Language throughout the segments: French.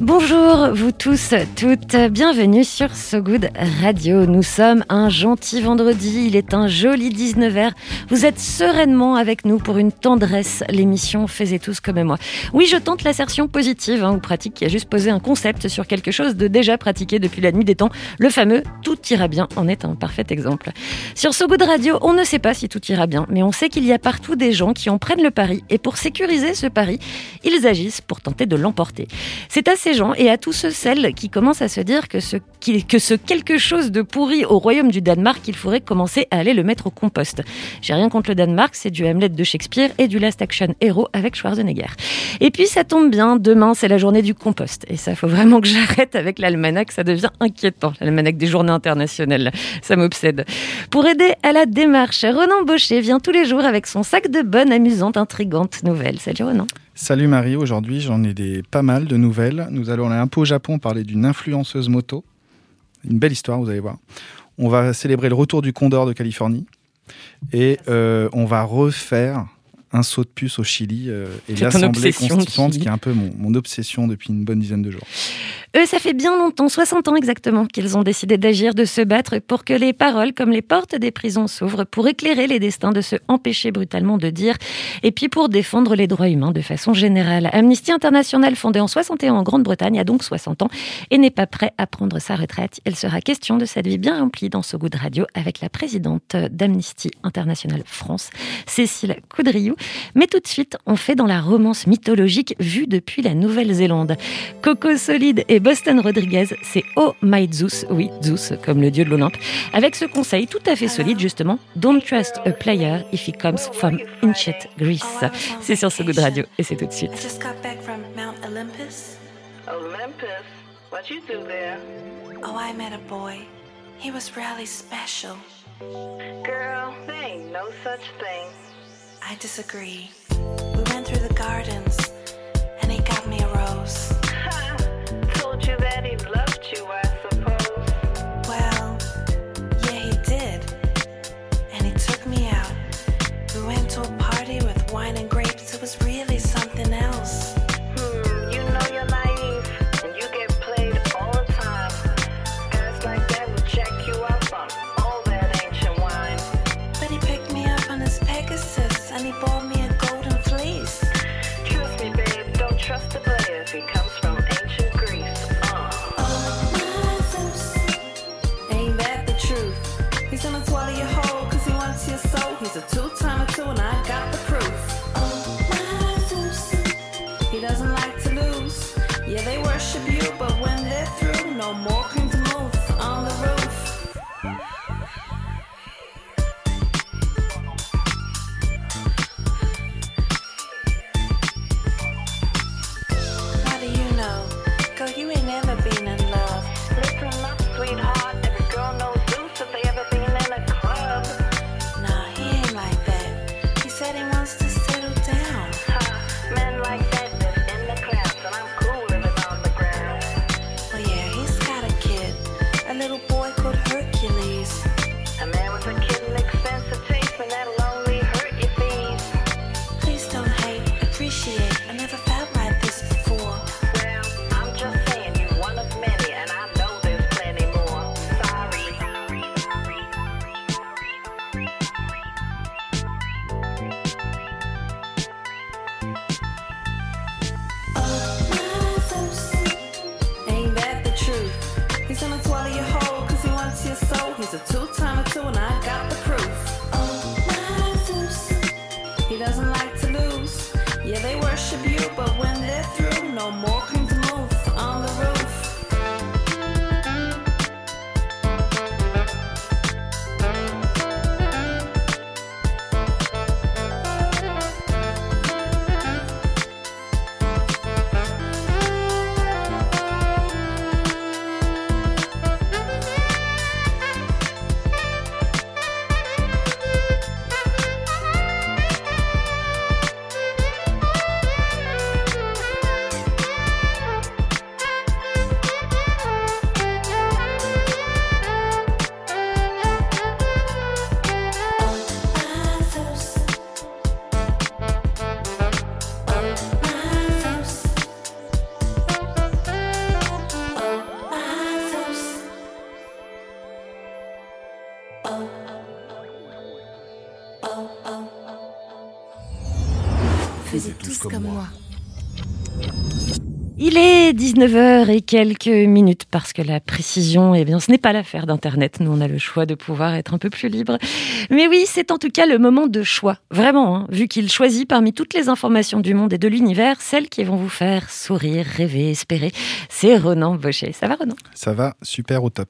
Bonjour vous tous, toutes, bienvenue sur So Good Radio. Nous sommes un gentil vendredi, il est un joli 19h. Vous êtes sereinement avec nous pour une tendresse, l'émission Faisez tous comme moi. Oui, je tente l'assertion positive hein, ou pratique qui a juste posé un concept sur quelque chose de déjà pratiqué depuis la nuit des temps. Le fameux Tout ira bien en est un parfait exemple. Sur So Good Radio, on ne sait pas si tout ira bien, mais on sait qu'il y a partout des gens qui en prennent le pari et pour sécuriser ce pari, ils agissent pour tenter de l'emporter. C'est à gens et à tous ceux, celles qui commencent à se dire que ce, quelque chose de pourri au royaume du Danemark, il faudrait commencer à aller le mettre au compost. J'ai rien contre le Danemark, c'est du Hamlet de Shakespeare et du Last Action Hero avec Schwarzenegger. Et puis ça tombe bien, demain c'est la journée du compost. Et ça, faut vraiment que j'arrête avec l'almanach, ça devient inquiétant, l'almanach des journées internationales. Ça m'obsède. Pour aider à la démarche, Ronan Baucher vient tous les jours avec son sac de bonnes, amusantes, intrigantes nouvelles. Salut Ronan. Salut Marie, aujourd'hui j'en ai des pas mal de nouvelles. Nous allons aller un peu au Japon parler d'une influenceuse moto. Une belle histoire, vous allez voir. On va célébrer le retour du Condor de Californie. Et euh, on va refaire un saut de puce au Chili euh, et l'Assemblée constituante, qui est un peu mon, mon obsession depuis une bonne dizaine de jours. Eux, ça fait bien longtemps, 60 ans exactement, qu'ils ont décidé d'agir, de se battre pour que les paroles comme les portes des prisons s'ouvrent, pour éclairer les destins de ceux empêchés brutalement de dire, et puis pour défendre les droits humains de façon générale. Amnesty International, fondée en 61 en Grande-Bretagne, a donc 60 ans et n'est pas prêt à prendre sa retraite. Il sera question de cette vie bien remplie dans ce goût de radio avec la présidente d'Amnesty International France, Cécile Coudriou. Mais tout de suite, on fait dans la romance mythologique vue depuis la Nouvelle-Zélande. Coco Solide et Boston Rodriguez, c'est Oh My Zeus, oui, Zeus, comme le dieu de l'Olympe, avec ce conseil tout à fait solide justement, Don't trust a player if he comes from ancient Greece. C'est sur ce goût de radio et c'est tout de suite. I just got back from Mount Olympus. Olympus? What you do there? Oh, I met a boy. He was really special. Girl, there ain't no such thing. I disagree. We went through the gardens, 19h et quelques minutes parce que la précision, eh bien, ce n'est pas l'affaire d'Internet. Nous, on a le choix de pouvoir être un peu plus libre. Mais oui, c'est en tout cas le moment de choix. Vraiment, hein, vu qu'il choisit parmi toutes les informations du monde et de l'univers, celles qui vont vous faire sourire, rêver, espérer. C'est Ronan Baucher. Ça va, Ronan? Ça va super au top.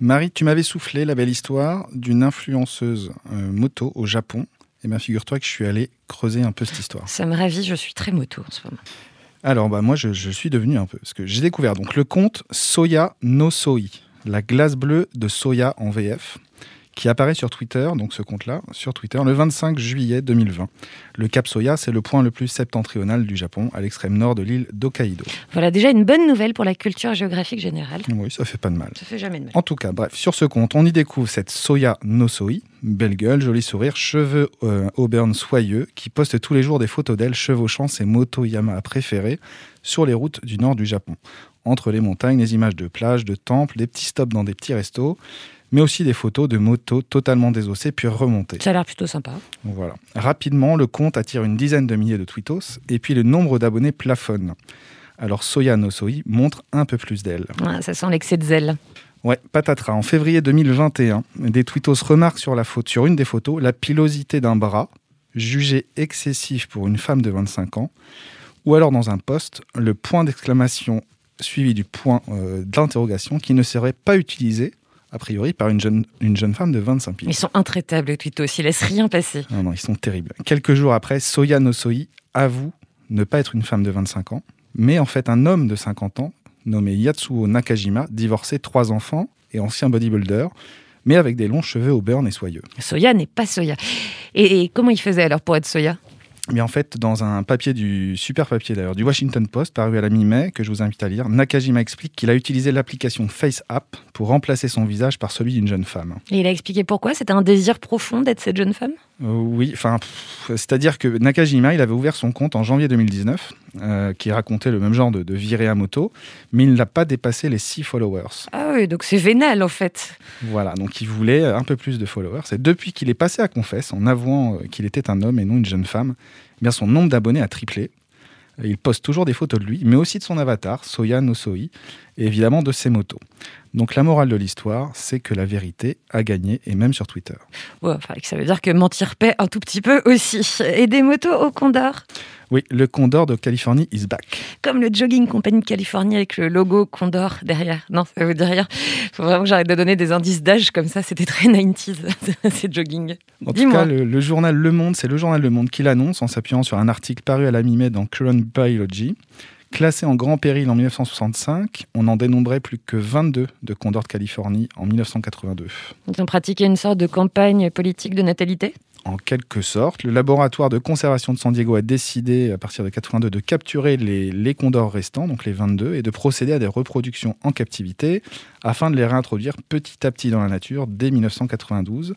Marie, tu m'avais soufflé la belle histoire d'une influenceuse euh, moto au Japon. Et bien, figure-toi que je suis allé creuser un peu cette histoire. Ça me ravit, je suis très moto en ce moment. Alors, bah, moi, je, suis devenu un peu. Parce que j'ai découvert donc le compte Soya no Soi, la glace bleue de soya en VF, qui apparaît sur Twitter, donc ce compte-là, sur Twitter, le 25 juillet 2020. Le Cap Soya, c'est le point le plus septentrional du Japon, à l'extrême nord de l'île d'Hokkaido. Voilà déjà une bonne nouvelle pour la culture géographique générale. Oui, ça fait pas de mal. Ça fait jamais de mal. En tout cas, bref, sur ce compte, on y découvre cette Soya no Soi, belle gueule, joli sourire, cheveux euh, auburn soyeux, qui poste tous les jours des photos d'elle chevauchant ses motos Yamaha préférées sur les routes du nord du Japon. Entre les montagnes, les images de plages, de temples, des petits stops dans des petits restos, mais aussi des photos de motos totalement désossées puis remontées. Ça a l'air plutôt sympa. Voilà. Rapidement, le compte attire une dizaine de milliers de tweetos et puis le nombre d'abonnés plafonne. Alors Soya no Soi montre un peu plus d'elle. Ouais, ça sent l'excès de zèle. Ouais, patatras. En février 2021, des tweetos remarquent sur, la faute, sur une des photos la pilosité d'un bras, jugé excessif pour une femme de 25 ans, ou alors dans un post, le point d'exclamation suivi du point euh, d'interrogation qui ne serait pas utilisé, a priori, par une jeune, une jeune femme de 25 piges. Ils sont intraitables, les tweetos. Ils laissent rien passer. Non, non, ils sont terribles. Quelques jours après, Soya no Soi avoue ne pas être une femme de 25 ans, mais en fait un homme de 50 ans, nommé Yatsuo Nakajima, divorcé, trois enfants et ancien bodybuilder, mais avec des longs cheveux au burn et soyeux. Soya n'est pas soya. Et, et comment il faisait alors pour être soya? Mais en fait, dans un papier du super papier d'ailleurs du Washington Post paru à la mi-mai que je vous invite à lire, Nakajima explique qu'il a utilisé l'application FaceApp pour remplacer son visage par celui d'une jeune femme. Et il a expliqué pourquoi? C'était un désir profond d'être cette jeune femme? Euh, oui, enfin, c'est-à-dire que Nakajima, il avait ouvert son compte en janvier 2019, euh, qui racontait le même genre de, de virée à moto, mais il n'a pas dépassé les 6 followers. Ah oui, donc c'est vénal en fait. Voilà, donc il voulait un peu plus de followers. Et depuis qu'il est passé à confesse, en avouant euh, qu'il était un homme et non une jeune femme, eh bien son nombre d'abonnés a triplé. Euh, Il poste toujours des photos de lui, mais aussi de son avatar, Soya no Soi, et évidemment de ses motos. Donc la morale de l'histoire, c'est que la vérité a gagné, et même sur Twitter. Ouais, enfin, ça veut dire que mentir paie un tout petit peu aussi. Et des motos au Condor, Oui, le Condor de Californie is back. comme le Jogging Company de Californie avec le logo Condor derrière. Non, ça vous dit rien. Faut vraiment que j'arrête de donner des indices d'âge comme ça. C'était très 90s, ces jogging. En tout cas, le, le journal Le Monde, c'est le journal Le Monde qui l'annonce en s'appuyant sur un article paru à la mi-mai dans Current Biology. Classé en grand péril en 1965, on en dénombrait plus que 22 de Condor de Californie en 1982. Ils ont pratiqué une sorte de campagne politique de natalité? En quelque sorte, le laboratoire de conservation de San Diego a décidé, à partir de 82, de capturer les, les condors restants, donc les 22, et de procéder à des reproductions en captivité afin de les réintroduire petit à petit dans la nature dès 1992.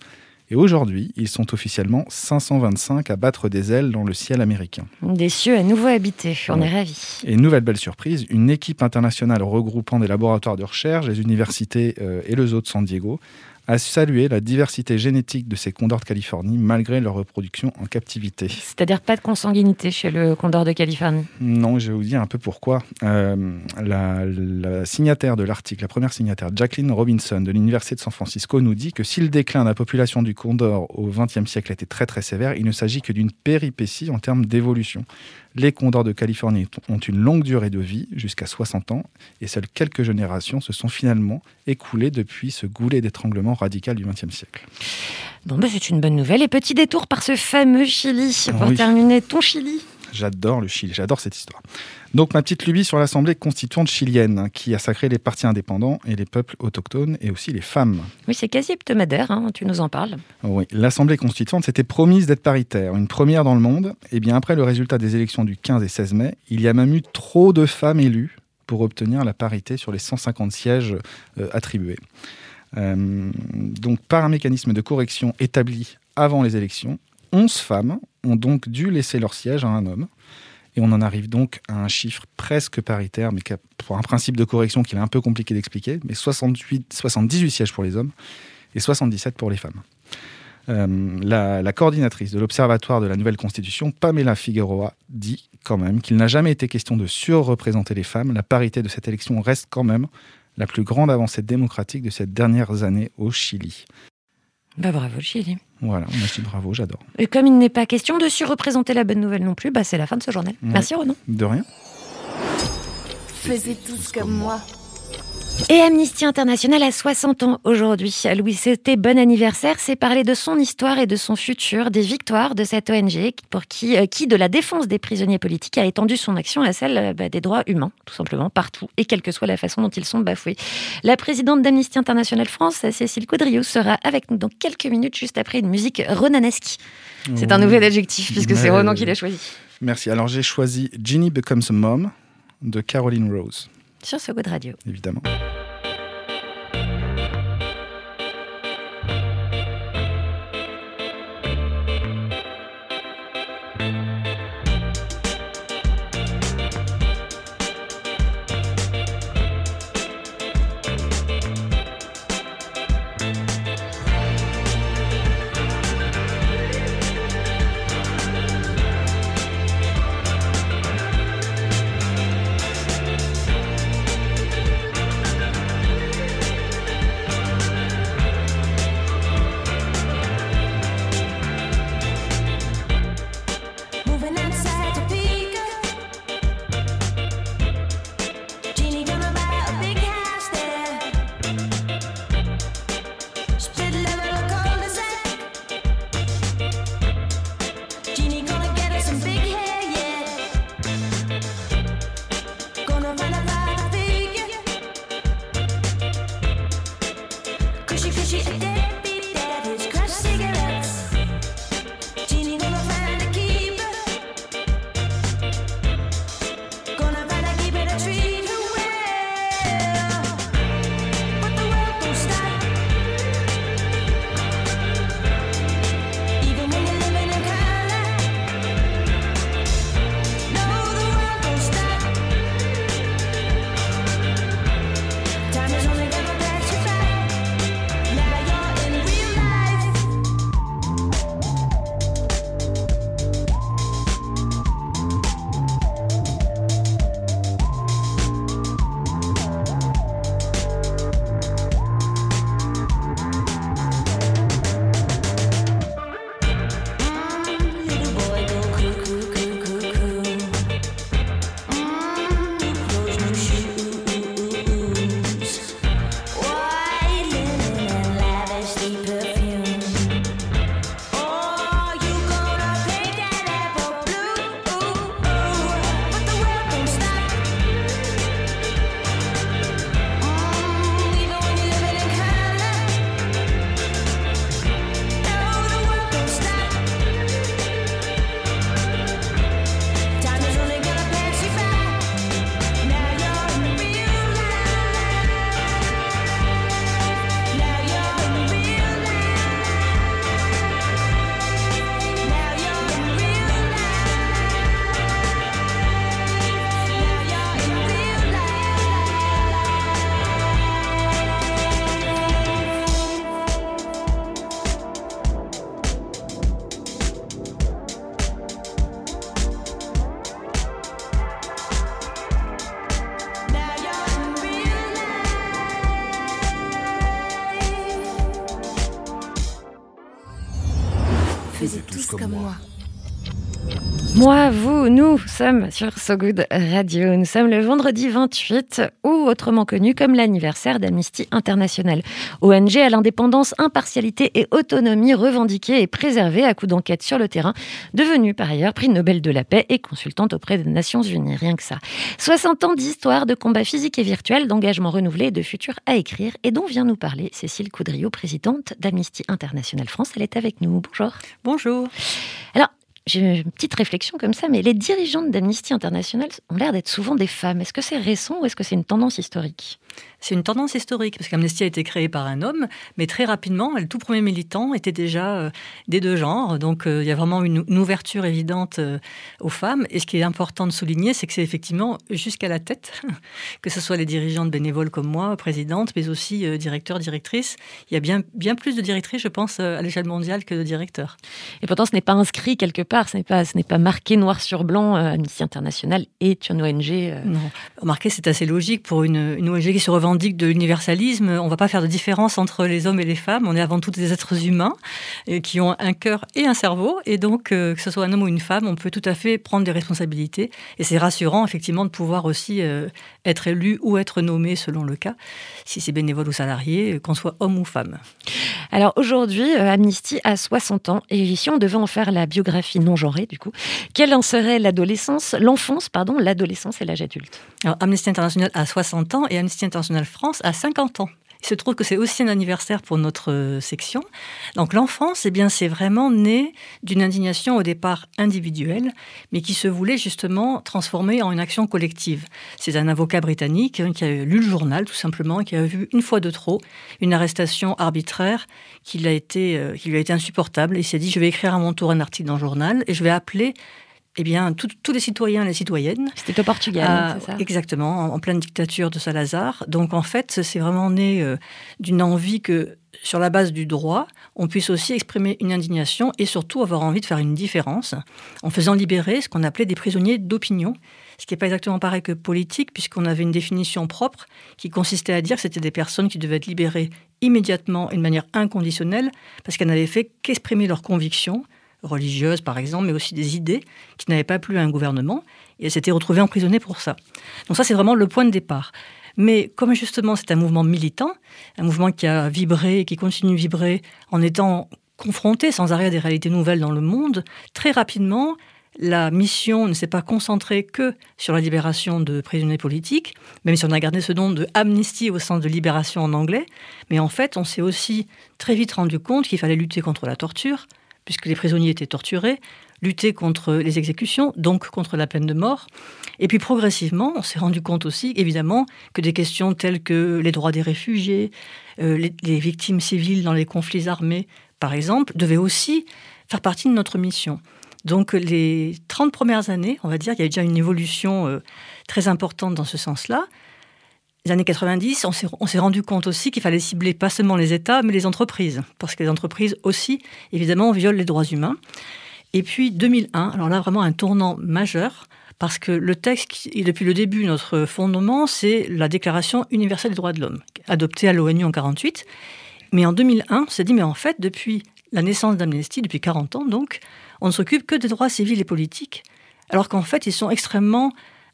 Et aujourd'hui, ils sont officiellement 525 à battre des ailes dans le ciel américain. Des cieux à nouveau habités. On Ouais. est ravis. Et nouvelle belle surprise, une équipe internationale regroupant des laboratoires de recherche, les universités euh, et le zoo de San Diego a salué la diversité génétique de ces condors de Californie malgré leur reproduction en captivité. C'est-à-dire pas de consanguinité chez le Condor de Californie? Non, je vais vous dire un peu pourquoi. Euh, la, la signataire de l'article, la première signataire, Jacqueline Robinson de l'Université de San Francisco, nous dit que si le déclin de la population du condor au XXe siècle était très très sévère, il ne s'agit que d'une péripétie en termes d'évolution. Les condors de Californie ont une longue durée de vie, jusqu'à 60 ans, et seules quelques générations se sont finalement écoulées depuis ce goulet d'étranglement radical du XXe siècle. Bon, bah, c'est une bonne nouvelle. Et petit détour par ce fameux Chili. Pour Oui. terminer, ton Chili. J'adore le Chili, j'adore cette histoire. Donc ma petite lubie sur l'Assemblée constituante chilienne, hein, qui a sacré les partis indépendants et les peuples autochtones et aussi les femmes. Oui, c'est quasi hebdomadaire, hein, tu nous en parles. Oui, l'Assemblée constituante s'était promise d'être paritaire, une première dans le monde. Et bien après le résultat des élections du 15 et 16 mai, il y a même eu trop de femmes élues pour obtenir la parité sur les 150 sièges euh, attribués. Euh, donc par un mécanisme de correction établi avant les élections, 11 femmes ont donc dû laisser leur siège à un homme. On en arrive donc à un chiffre presque paritaire, mais pour un principe de correction qu'il est un peu compliqué d'expliquer, mais 68, 78 sièges pour les hommes et 77 pour les femmes. Euh, la, la coordinatrice de l'Observatoire de la nouvelle Constitution, Pamela Figueroa, dit quand même qu'il n'a jamais été question de surreprésenter les femmes. La parité de cette élection reste quand même la plus grande avancée démocratique de ces dernières années au Chili. Bah bravo Chili. Voilà, on a dit bravo, j'adore. Et comme il n'est pas question de surreprésenter la bonne nouvelle non plus, bah c'est la fin de ce journal. Ouais. Merci Renaud. De rien. Faisez tous comme moi. Et Amnesty International a 60 ans aujourd'hui. Louis c'était bon anniversaire, c'est parler de son histoire et de son futur, des victoires de cette ONG pour qui, euh, qui de la défense des prisonniers politiques, a étendu son action à celle euh, bah, des droits humains, tout simplement, partout, et quelle que soit la façon dont ils sont bafoués. La présidente d'Amnesty International France, Cécile Coudriou, sera avec nous dans quelques minutes, juste après une musique ronanesque. C'est un nouvel adjectif, puisque c'est. Ronan qui l'a choisi. Merci. Alors j'ai choisi Ginny Becomes a Mom de Caroline Rose, Sur ce goût de radio. évidemment. Moi, vous, nous sommes sur So Good Radio. Nous sommes le vendredi 28, ou autrement connu comme l'anniversaire d'Amnesty International. ONG à l'indépendance, impartialité et autonomie revendiquée et préservée à coup d'enquête sur le terrain, devenue par ailleurs prix Nobel de la paix et consultante auprès des Nations Unies. Rien que ça. 60 ans d'histoire, de combats physiques et virtuels, d'engagement renouvelé et de futur à écrire, et dont vient nous parler Cécile Coudriot, présidente d'Amnesty International France. Elle est avec nous. Bonjour. Bonjour. Alors, j'ai une petite réflexion comme ça, mais les dirigeantes d'Amnesty International ont l'air d'être souvent des femmes. Est-ce que c'est récent ou est-ce que c'est une tendance historique? C'est une tendance historique, parce qu'Amnesty a été créé par un homme, mais très rapidement, le tout premier militant était déjà euh, des deux genres. Donc euh, il y a vraiment une, une ouverture évidente euh, aux femmes. Et ce qui est important de souligner, c'est que c'est effectivement jusqu'à la tête, que ce soit les dirigeantes bénévoles comme moi, présidentes, mais aussi directeurs, directrices. Il y a bien, bien plus de directrices, je pense, à l'échelle mondiale que de directeurs. Et pourtant, ce n'est pas inscrit quelque part, ce n'est pas, ce n'est pas marqué noir sur blanc. Amnesty International est une ONG. Non. Remarquez, c'est assez logique pour une, une ONG qui se revendique de l'universalisme. On ne va pas faire de différence entre les hommes et les femmes. On est avant tout des êtres humains euh, qui ont un cœur et un cerveau. Et donc, euh, que ce soit un homme ou une femme, on peut tout à fait prendre des responsabilités. Et c'est rassurant, effectivement, de pouvoir aussi euh, être élu ou être nommé selon le cas, si c'est bénévole ou salarié, qu'on soit homme ou femme. Alors aujourd'hui, Amnesty a 60 ans et si on devait en faire la biographie non genrée, du coup, quelle en serait l'adolescence, l'enfance, pardon, l'adolescence et l'âge adulte? Alors, Amnesty International a 60 ans et Amnesty International France a 50 ans. Il se trouve que c'est aussi un anniversaire pour notre euh, section. Donc l'enfance, eh bien, c'est vraiment né d'une indignation au départ individuelle, mais qui se voulait justement transformer en une action collective. C'est un avocat britannique hein, qui a lu le journal, tout simplement, qui a vu une fois de trop une arrestation arbitraire qui, été, euh, qui lui a été insupportable. Il s'est dit, je vais écrire à mon tour un article dans le journal et je vais appeler eh bien, tous les citoyens et les citoyennes C'était au Portugal, ah, c'est ça Exactement, en, en pleine dictature de Salazar. Donc en fait, c'est vraiment né euh, d'une envie que, sur la base du droit, on puisse aussi exprimer une indignation et surtout avoir envie de faire une différence en faisant libérer ce qu'on appelait des prisonniers d'opinion. Ce qui n'est pas exactement pareil que politique, puisqu'on avait une définition propre qui consistait à dire que c'était des personnes qui devaient être libérées immédiatement et de manière inconditionnelle, parce qu'elles n'avaient fait qu'exprimer leurs convictions, religieuses par exemple, mais aussi des idées qui n'avaient pas plu à un gouvernement, et elles s'étaient retrouvées emprisonnées pour ça. Donc ça, c'est vraiment le point de départ. Mais comme justement c'est un mouvement militant, un mouvement qui a vibré et qui continue de vibrer en étant confronté sans arrêt à des réalités nouvelles dans le monde, très rapidement, la mission ne s'est pas concentrée que sur la libération de prisonniers politiques, même si on a gardé ce nom de amnistie au sens de libération en anglais, mais en fait, on s'est aussi très vite rendu compte qu'il fallait lutter contre la torture, puisque les prisonniers étaient torturés, lutter contre les exécutions, donc contre la peine de mort. Et puis progressivement, on s'est rendu compte aussi, évidemment, que des questions telles que les droits des réfugiés, euh, les, victimes civiles dans les conflits armés, par exemple, devaient aussi faire partie de notre mission. Donc les 30 premières années, on va dire, il y a déjà une évolution euh, très importante dans ce sens-là. Les années 90, on s'est- rendu compte aussi qu'il fallait cibler pas seulement les États, mais les entreprises, parce que les entreprises aussi, évidemment, violent les droits humains. Et puis 2001, alors là vraiment un tournant majeur, parce que le texte, est depuis le début notre fondement, c'est la Déclaration universelle des droits de l'homme, adoptée à l'ONU en 48. Mais en 2001, on s'est dit, mais en fait, depuis la naissance d'Amnesty, depuis 40 ans donc, on ne s'occupe que des droits civils et politiques, alors qu'en fait, ils sont extrêmement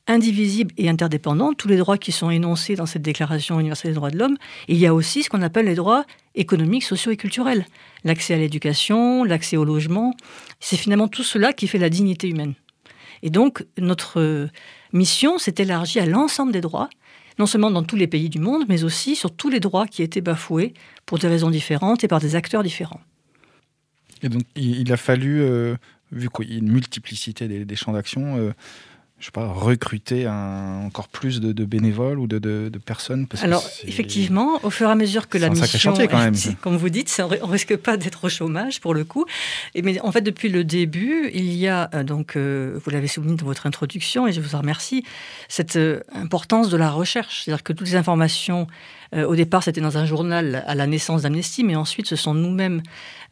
indivisibles et interdépendants, tous les droits qui sont énoncés dans cette Déclaration universelle des droits de l'homme. Il y a aussi ce qu'on appelle les droits économiques, sociaux et culturels. L'accès à l'éducation, l'accès au logement. C'est finalement tout cela qui fait la dignité humaine. Et donc, notre mission s'est élargie à l'ensemble des droits, non seulement dans tous les pays du monde, mais aussi sur tous les droits qui étaient bafoués pour des raisons différentes et par des acteurs différents. Et donc, il, a fallu, euh, vu qu'il y a une multiplicité des, des champs d'action, euh, je sais pas, recruter un- encore plus de, de bénévoles ou de, de- de personnes. parce Alors, effectivement, au fur et à mesure que la mission, chantier, quand même. comme vous dites, ça- on risque pas d'être au chômage pour le coup. Et mais en fait, depuis le début, il y a euh, donc, euh, vous l'avez souligné dans votre introduction, et je vous en remercie, cette euh, importance de la recherche, c'est-à-dire que toutes les informations, euh, au départ, c'était dans un journal à la naissance d'Amnesty, mais ensuite, ce sont nous-mêmes,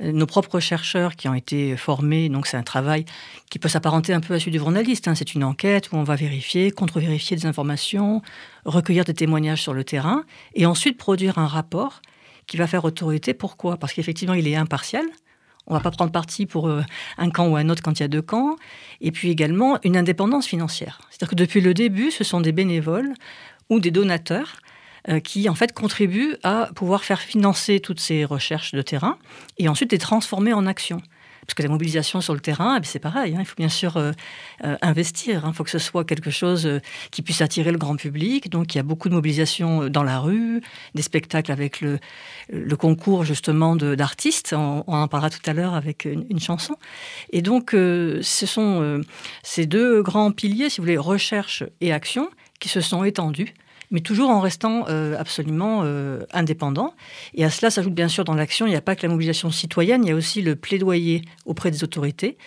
euh, nos propres chercheurs qui ont été formés. Donc, c'est un travail qui peut s'apparenter un peu à celui du journaliste. hein. C'est une enquête où on va vérifier, contre-vérifier des informations, recueillir des témoignages sur le terrain, et ensuite produire un rapport qui va faire autorité. Pourquoi? Parce qu'effectivement, il est impartial. On ne va pas prendre parti pour euh, un camp ou un autre quand il y a deux camps. Et puis également une indépendance financière. C'est-à-dire que depuis le début, ce sont des bénévoles ou des donateurs qui en fait contribuent à pouvoir faire financer toutes ces recherches de terrain et ensuite les transformer en action. Parce que la mobilisation sur le terrain, eh c'est pareil. hein, il faut bien sûr euh, euh, investir. hein. Il faut que ce soit quelque chose euh, qui puisse attirer le grand public. Donc, il y a beaucoup de mobilisation euh, dans la rue, des spectacles avec le, concours justement d'artistes. On, en parlera tout à l'heure avec une, une chanson. Et donc, euh, ce sont euh, ces deux grands piliers, si vous voulez, recherche et action, qui se sont étendus mais toujours en restant euh, absolument euh, indépendant. Et à cela s'ajoute bien sûr dans l'action, il n'y a pas que la mobilisation citoyenne, il y a aussi le plaidoyer auprès des autorités.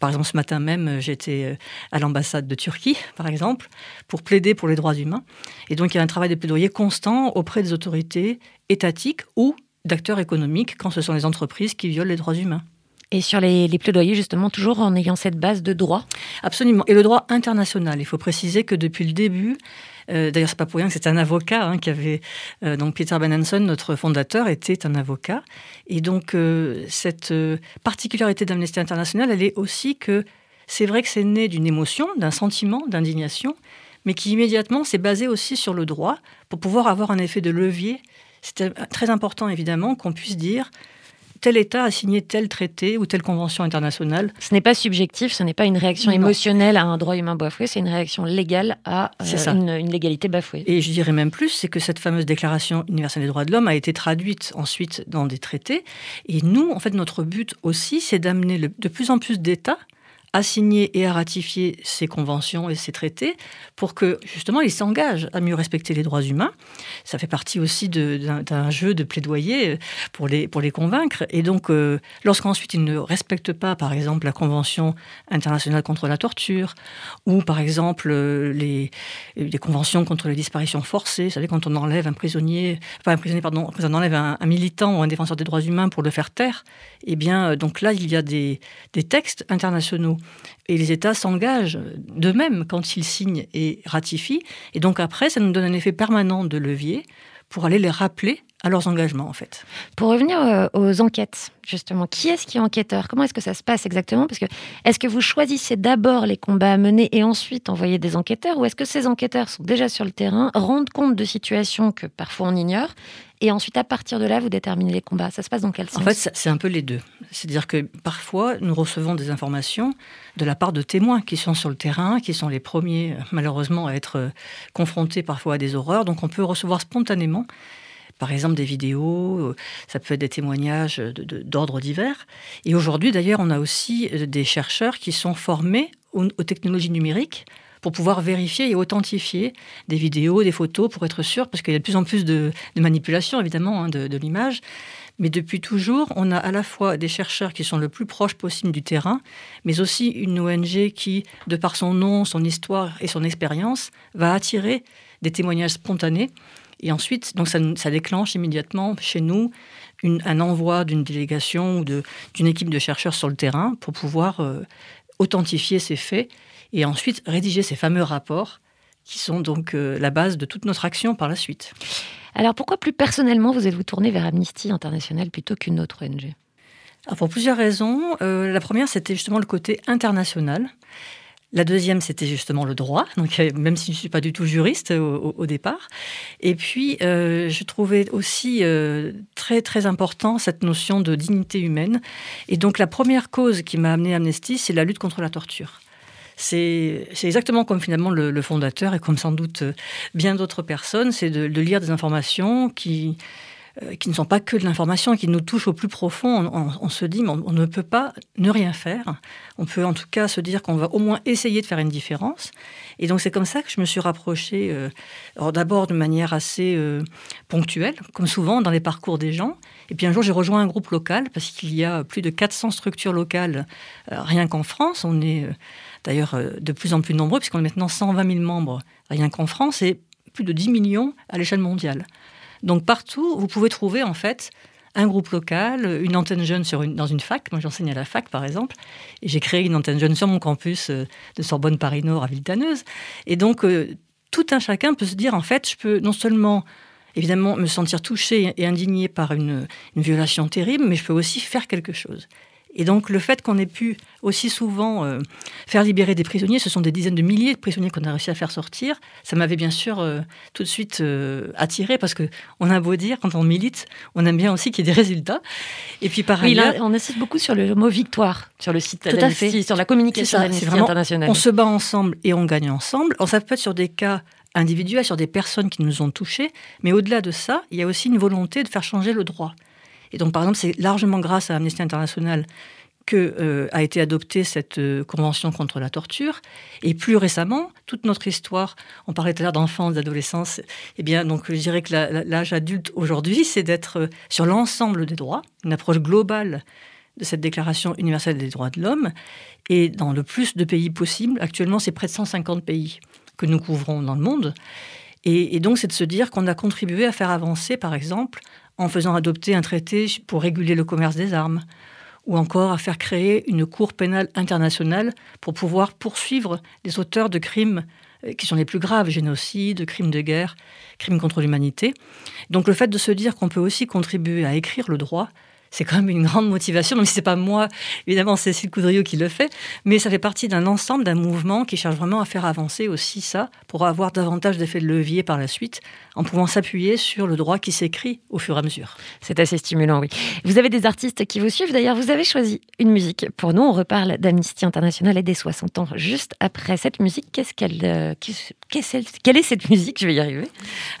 Par exemple, ce matin même, euh, j'étais à l'ambassade de Turquie, par exemple, pour plaider pour les droits humains. Et donc, il y a un travail de plaidoyer constant auprès des autorités étatiques ou d'acteurs économiques quand ce sont les entreprises qui violent les droits humains. Et sur les, les plaidoyers, justement, toujours en ayant cette base de droit? Absolument. Et le droit international. Il faut préciser que depuis le début, euh, d'ailleurs, c'est pas pour rien que c'est un avocat hein, qui avait. euh, donc, Peter Benenson, notre fondateur, était un avocat. Et donc, euh, cette euh, particularité d'Amnesty International, elle est aussi que c'est vrai que c'est né d'une émotion, d'un sentiment, d'indignation, mais qui immédiatement s'est basé aussi sur le droit pour pouvoir avoir un effet de levier. C'était très important, évidemment, qu'on puisse dire tel État a signé tel traité ou telle convention internationale. Ce n'est pas subjectif, ce n'est pas une réaction Non. émotionnelle à un droit humain bafoué, c'est une réaction légale à euh, une, une légalité bafouée. Et je dirais même plus, c'est que cette fameuse Déclaration universelle des droits de l'homme a été traduite ensuite dans des traités. Et nous, en fait, notre but aussi, c'est d'amener de plus en plus d'États à signer et à ratifier ces conventions et ces traités pour que justement ils s'engagent à mieux respecter les droits humains. Ça fait partie aussi d'un jeu de plaidoyer euh, pour les, pour les convaincre. Et donc, euh, lorsqu'ensuite ils ne respectent pas, par exemple, la Convention internationale contre la torture, ou par exemple euh, les, les conventions contre les disparitions forcées, vous savez, quand on enlève un prisonnier, pas un prisonnier, pardon, quand on enlève un, un militant ou un défenseur des droits humains pour le faire taire, eh bien, donc là, il y a des, des textes internationaux. Et les États s'engagent d'eux-mêmes quand ils signent et ratifient. Et donc après, ça nous donne un effet permanent de levier pour aller les rappeler à leurs engagements, en fait. Pour revenir euh, aux enquêtes, justement, qui est-ce qui est enquêteur? Comment est-ce que ça se passe exactement? Parce que est-ce que vous choisissez d'abord les combats à mener et ensuite envoyer des enquêteurs, ou est-ce que ces enquêteurs sont déjà sur le terrain, rendent compte de situations que parfois on ignore, et ensuite à partir de là vous déterminez les combats Ça se passe dans quel sens En fait, c'est un peu les deux. C'est-à-dire que parfois, nous recevons des informations de la part de témoins qui sont sur le terrain, qui sont les premiers, euh, malheureusement, à être euh, confrontés parfois à des horreurs. Donc, on peut recevoir spontanément, par exemple, des vidéos, euh, ça peut être des témoignages d'ordre divers. Et aujourd'hui, d'ailleurs, on a aussi euh, des chercheurs qui sont formés aux, technologies numériques pour pouvoir vérifier et authentifier des vidéos, des photos, pour être sûr, parce qu'il y a de plus en plus de, de manipulation, évidemment, hein, de, de l'image. Mais depuis toujours, on a à la fois des chercheurs qui sont le plus proches possible du terrain, mais aussi une ONG qui, de par son nom, son histoire et son expérience, va attirer des témoignages spontanés. Et ensuite, donc ça, ça déclenche immédiatement chez nous une- un envoi d'une délégation ou d'une équipe de chercheurs sur le terrain pour pouvoir euh, authentifier ces faits et ensuite rédiger ces fameux rapports qui sont donc euh, la base de toute notre action par la suite. Alors pourquoi plus personnellement vous êtes-vous tourné vers Amnesty International plutôt qu'une autre ONG Alors, pour plusieurs raisons. Euh, la première, c'était justement le côté international. La deuxième, c'était justement le droit, donc euh, même si je ne suis pas du tout juriste au, au- départ. Et puis, euh, je trouvais aussi euh, très très important cette notion de dignité humaine. Et donc, la première cause qui m'a amené à Amnesty, c'est la lutte contre la torture. C'est exactement comme finalement le, fondateur et comme sans doute euh, bien d'autres personnes, c'est de, lire des informations qui, euh, qui ne sont pas que de l'information, qui nous touchent au plus profond. On, se dit, mais on, ne peut pas ne rien faire. On peut en tout cas se dire qu'on va au moins essayer de faire une différence. Et donc c'est comme ça que je me suis rapprochée, euh, d'abord de manière assez euh, ponctuelle, comme souvent dans les parcours des gens. Et puis un jour j'ai rejoint un groupe local, parce qu'il y a plus de 400 structures locales, euh, rien qu'en France. On est euh, d'ailleurs euh, de plus en plus nombreux, puisqu'on est maintenant 120 000 membres, rien qu'en France, et plus de 10 millions à l'échelle mondiale. Donc partout, vous pouvez trouver en fait un groupe local, une antenne jeune sur dans une fac. Moi, j'enseigne à la fac, par exemple, et j'ai créé une antenne jeune sur mon campus euh, de Sorbonne Paris Nord à Villetaneuse. Et donc, euh, tout un chacun peut se dire, en fait, je peux non seulement évidemment me sentir touché et indigné par une, une violation terrible, mais je peux aussi faire quelque chose. Et donc le fait qu'on ait pu aussi souvent euh, faire libérer des prisonniers, ce sont des dizaines de milliers de prisonniers qu'on a réussi à faire sortir, ça m'avait bien sûr euh, tout de suite euh, attiré parce que on a beau dire quand on milite, on aime bien aussi qu'il y ait des résultats. Et puis par Oui, ailleurs, là, on insiste beaucoup sur le mot victoire, sur le site Tout à d'Amnesty, fait. sur la communication ça, c'est d'Amnesty vraiment- International. on se bat ensemble et on gagne ensemble. Alors, ça peut être sur des cas individuels, sur des personnes qui nous ont touchés, mais au-delà de ça, il y a aussi une volonté de faire changer le droit. Et donc, par exemple, c'est largement grâce à Amnesty International que euh, a été adoptée cette euh, convention contre la torture. Et plus récemment, toute notre histoire, on parlait tout à l'heure d'enfance, d'adolescence, eh bien, donc je dirais que l'âge adulte aujourd'hui, c'est d'être euh, sur l'ensemble des droits, une approche globale de cette Déclaration universelle des droits de l'homme, et dans le plus de pays possible. Actuellement, c'est près de 150 pays que nous couvrons dans le monde. Et donc, c'est de se dire qu'on a contribué à faire avancer, par exemple, en faisant adopter un traité pour réguler le commerce des armes, ou encore à faire créer une cour pénale internationale pour pouvoir poursuivre les auteurs de crimes euh, qui sont les plus graves, génocide, crimes de guerre, crimes contre l'humanité. Donc le fait de se dire qu'on peut aussi contribuer à écrire le droit, c'est quand même une grande motivation, même si c'est pas moi, évidemment Cécile Coudriot qui le fait, mais ça fait partie d'un ensemble, d'un mouvement qui cherche vraiment à faire avancer aussi ça, pour avoir davantage d'effets de levier par la suite, en pouvant s'appuyer sur le droit qui s'écrit au fur et à mesure. C'est assez stimulant, oui. Vous avez des artistes qui vous suivent. D'ailleurs, vous avez choisi une musique. Pour nous, on reparle d'Amnesty International et des 60 ans. Juste après cette musique, qu'est-ce qu'elle, euh, qu'est-ce- qu'est-ce- quelle est cette musique? Je vais y arriver.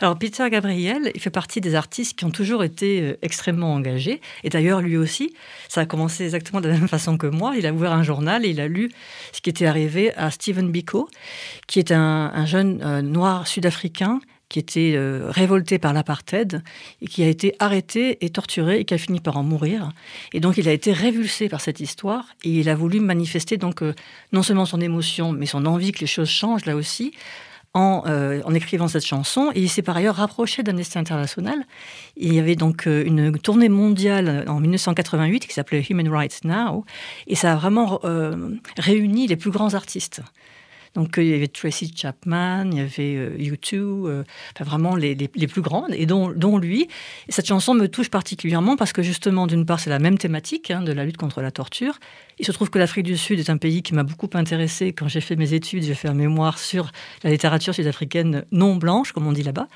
Alors Peter Gabriel, il fait partie des artistes qui ont toujours été euh, extrêmement engagés. Et d'ailleurs, lui aussi, ça a commencé exactement de la même façon que moi. Il a ouvert un journal et il a lu ce qui était arrivé à Stephen Biko, qui est un, un jeune euh, noir sud-africain qui était euh, révolté par l'apartheid et qui a été arrêté et torturé et qui a fini par en mourir. Et donc il a été révulsé par cette histoire et il a voulu manifester donc euh, non seulement son émotion mais son envie que les choses changent là aussi en, euh, en écrivant cette chanson. Et il s'est par ailleurs rapproché d'Amnesty International. Il y avait donc euh, une tournée mondiale en 1988 qui s'appelait Human Rights Now. Et ça a vraiment euh, réuni les plus grands artistes. Donc euh, il y avait Tracy Chapman, il y avait euh, U2, euh, enfin vraiment les, les- les plus grandes, et dont, dont lui. Et cette chanson me touche particulièrement parce que justement, d'une part, c'est la même thématique hein, de la lutte contre la torture. Il se trouve que l'Afrique du Sud est un pays qui m'a beaucoup intéressé quand j'ai fait mes études. J'ai fait un mémoire sur la littérature sud-africaine non blanche, comme on dit là-bas.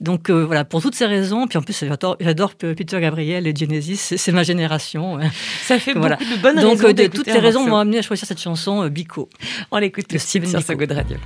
Donc euh, voilà, pour toutes ces raisons, puis en plus j'adore, Peter Gabriel et Genesis, c'est, ma génération. Ça fait Voilà. beaucoup de bonnes Donc raisons euh, d'écouter toutes ces raisons m'ont amené à choisir cette chanson euh, Biko. On l'écoute de Steven sur Good Radio.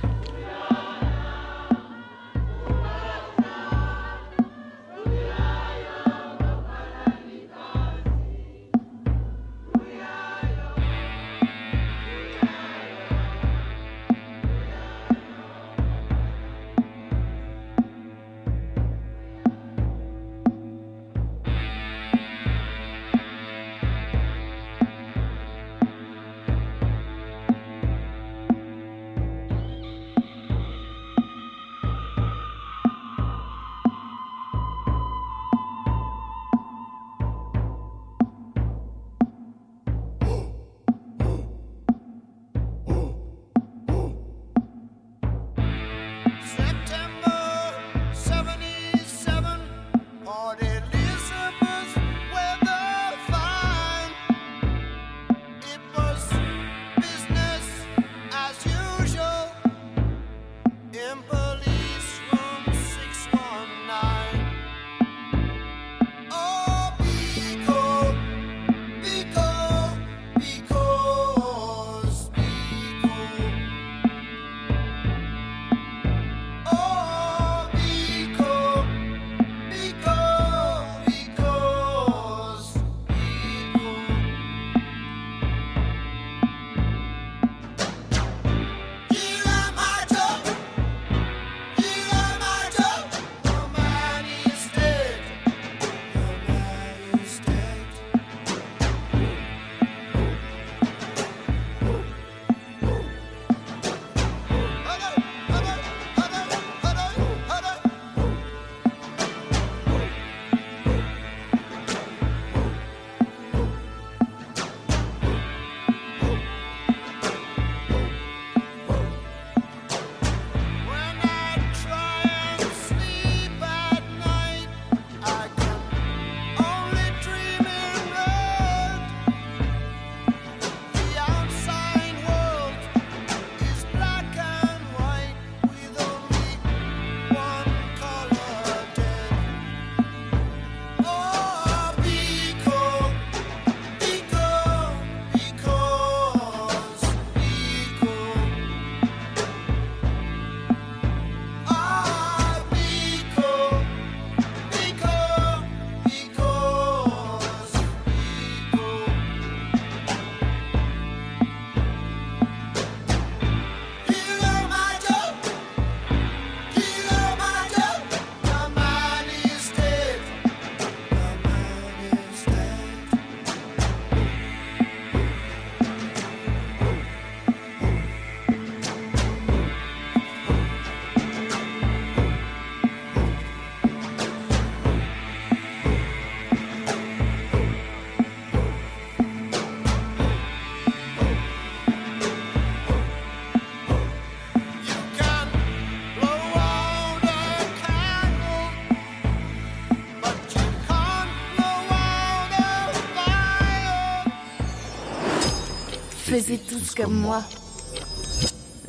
Faisiez tous comme moi.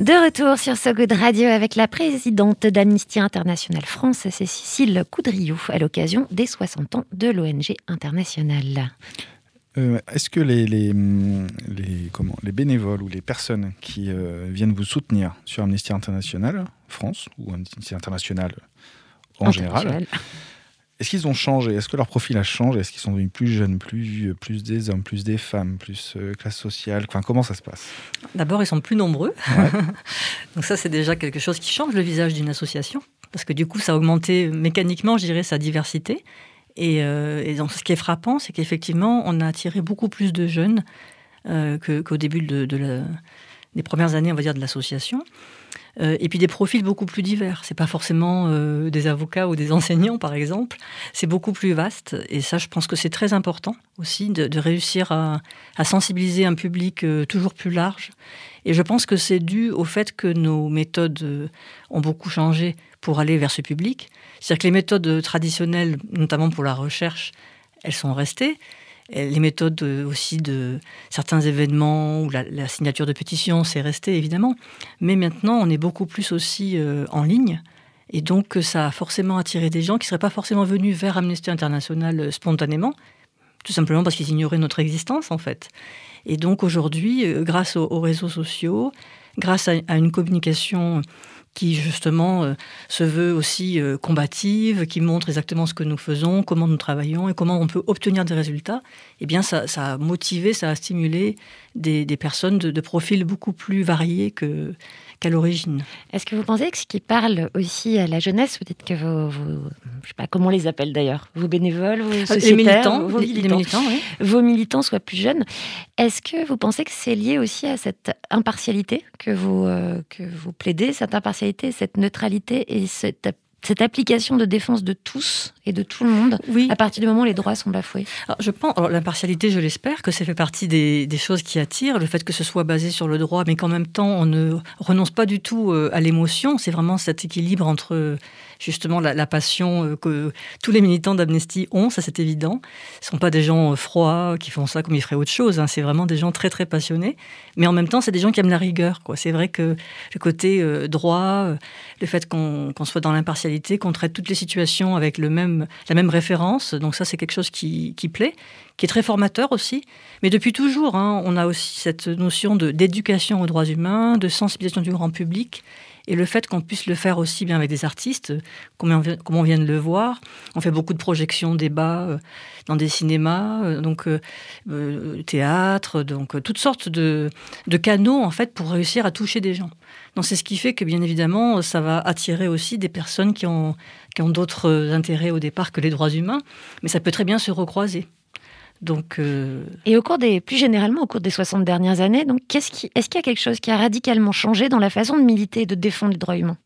De retour sur So Good Radio avec la présidente d'Amnesty International France, c'est Cécile Coudriou, à l'occasion des 60 ans de l'ONG internationale. Euh, Est-ce que les, les, les- comment, les bénévoles ou les personnes qui euh, viennent vous soutenir sur Amnesty International France ou Amnesty International en général, Internationale. Est-ce qu'ils ont changé? Est-ce que leur profil a changé? Est-ce qu'ils sont devenus plus jeunes, plus vieux, plus des hommes, plus des femmes, plus euh, classe sociale? Enfin, Comment ça se passe? D'abord, ils sont plus nombreux. Donc ça, c'est déjà quelque chose qui change le visage d'une association. Parce que du coup, ça a augmenté mécaniquement, je dirais, sa diversité. Et, euh, et donc, ce qui est frappant, c'est qu'effectivement, on a attiré beaucoup plus de jeunes euh, qu'au début de, de la- des premières années, on va dire, de l'association. Euh, et puis des profils beaucoup plus divers. C'est pas forcément euh, des avocats ou des enseignants, par exemple. C'est beaucoup plus vaste. Et ça, je pense que c'est très important aussi de, réussir à, sensibiliser un public euh, toujours plus large. Et je pense que c'est dû au fait que nos méthodes ont beaucoup changé pour aller vers ce public. C'est-à-dire que les méthodes traditionnelles, notamment pour la recherche, elles sont restées. Les méthodes euh, aussi de certains événements ou la, signature de pétitions, c'est resté évidemment. Mais maintenant, on est beaucoup plus aussi euh, en ligne. Et donc, euh, ça a forcément attiré des gens qui ne seraient pas forcément venus vers Amnesty International spontanément, tout simplement parce qu'ils ignoraient notre existence, en fait. Et donc, aujourd'hui, grâce aux, aux réseaux sociaux, grâce à une communication qui, justement, euh, se veut aussi euh, combative, qui montre exactement ce que nous faisons, comment nous travaillons et comment on peut obtenir des résultats, eh bien, ça, a motivé, ça a stimulé des, personnes de profils beaucoup plus variés que- qu'à l'origine. Est-ce que vous pensez que ce qui parle aussi à la jeunesse, vous dites que vos, vos- je sais pas comment on les appelle d'ailleurs, vos bénévoles, vos sociétaires, militants, vos les militants, militants, oui. vos militants soient plus jeunes, est-ce que vous pensez que c'est lié aussi à cette impartialité que vous, euh, que vous plaidez, cette impartialité, cette neutralité et cette, cette application de défense de tous et de tout le monde Oui. à partir du moment où les droits sont bafoués Alors, je pense, l'impartialité, je l'espère, que ça fait partie des, des choses qui attirent, le fait que ce soit basé sur le droit, mais qu'en même temps, on ne renonce pas du tout euh, à l'émotion. C'est vraiment cet équilibre entre justement la, passion euh, que tous les militants d'Amnesty ont, ça c'est évident. Ce ne sont pas des gens euh, froids qui font ça comme ils feraient autre chose. hein. C'est vraiment des gens très très passionnés, mais en même temps, c'est des gens qui aiment la rigueur. C'est vrai que le côté euh, droit, le fait qu'on soit dans l'impartialité, qu'on traite toutes les situations avec le même, la même référence, donc ça c'est quelque chose qui, plaît, qui est très formateur aussi. Mais depuis toujours, hein, on a aussi cette notion d'éducation aux droits humains, de sensibilisation du grand public. Et le fait qu'on puisse le faire aussi bien avec des artistes, comme on vient, de le voir, on fait beaucoup de projections, débats euh, dans des cinémas, euh, donc euh, euh, théâtre, donc toutes sortes de, canaux en fait pour réussir à toucher des gens. Donc c'est ce qui fait que bien évidemment ça va attirer aussi des personnes qui ont d'autres intérêts au départ que les droits humains, mais ça peut très bien se recroiser. Donc euh, Et au cours des, plus généralement, au cours des 60 dernières années, donc, qu'est-ce qui, est-ce qu'il y a quelque chose qui a radicalement changé dans la façon de militer et de défendre les droits humains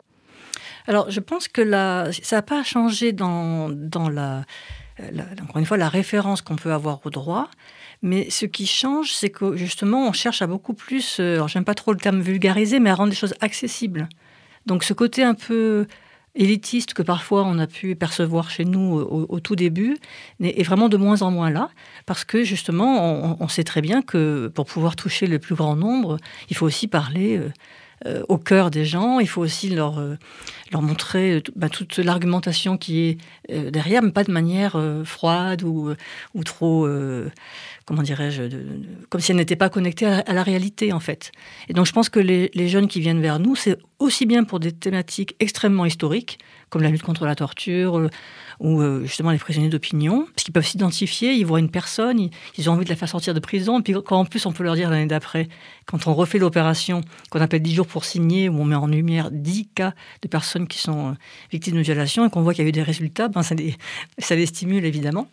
Alors, je pense que la, ça n'a pas changé dans, dans la, la- encore une fois, la référence qu'on peut avoir au droit. Mais ce qui change, c'est que justement, on cherche à beaucoup plus, euh, alors j'aime pas trop le terme vulgariser, mais à rendre les choses accessibles. Donc, ce côté un peu élitiste que parfois on a pu percevoir chez nous au, tout début est vraiment de moins en moins là, parce que justement, on, on sait très bien que pour pouvoir toucher le plus grand nombre, il faut aussi parler euh, au cœur des gens, il faut aussi leur, euh, leur montrer euh, bah, toute l'argumentation qui est derrière, mais pas de manière froide ou, ou trop, comment dirais-je, comme si elle n'était pas connectée à, la réalité en fait. Et donc je pense que les jeunes qui viennent vers nous, c'est aussi bien pour des thématiques extrêmement historiques, comme la lutte contre la torture, euh, ou euh, justement les prisonniers d'opinion, parce qu'ils peuvent s'identifier, ils voient une personne, ils, ont envie de la faire sortir de prison, et puis quand en plus on peut leur dire l'année d'après, quand on refait l'opération qu'on appelle 10 jours pour signer, où on met en lumière 10 cas de personnes qui sont euh, victimes de violation, et qu'on voit qu'il y a eu des résultats, ben ça, les, stimule évidemment.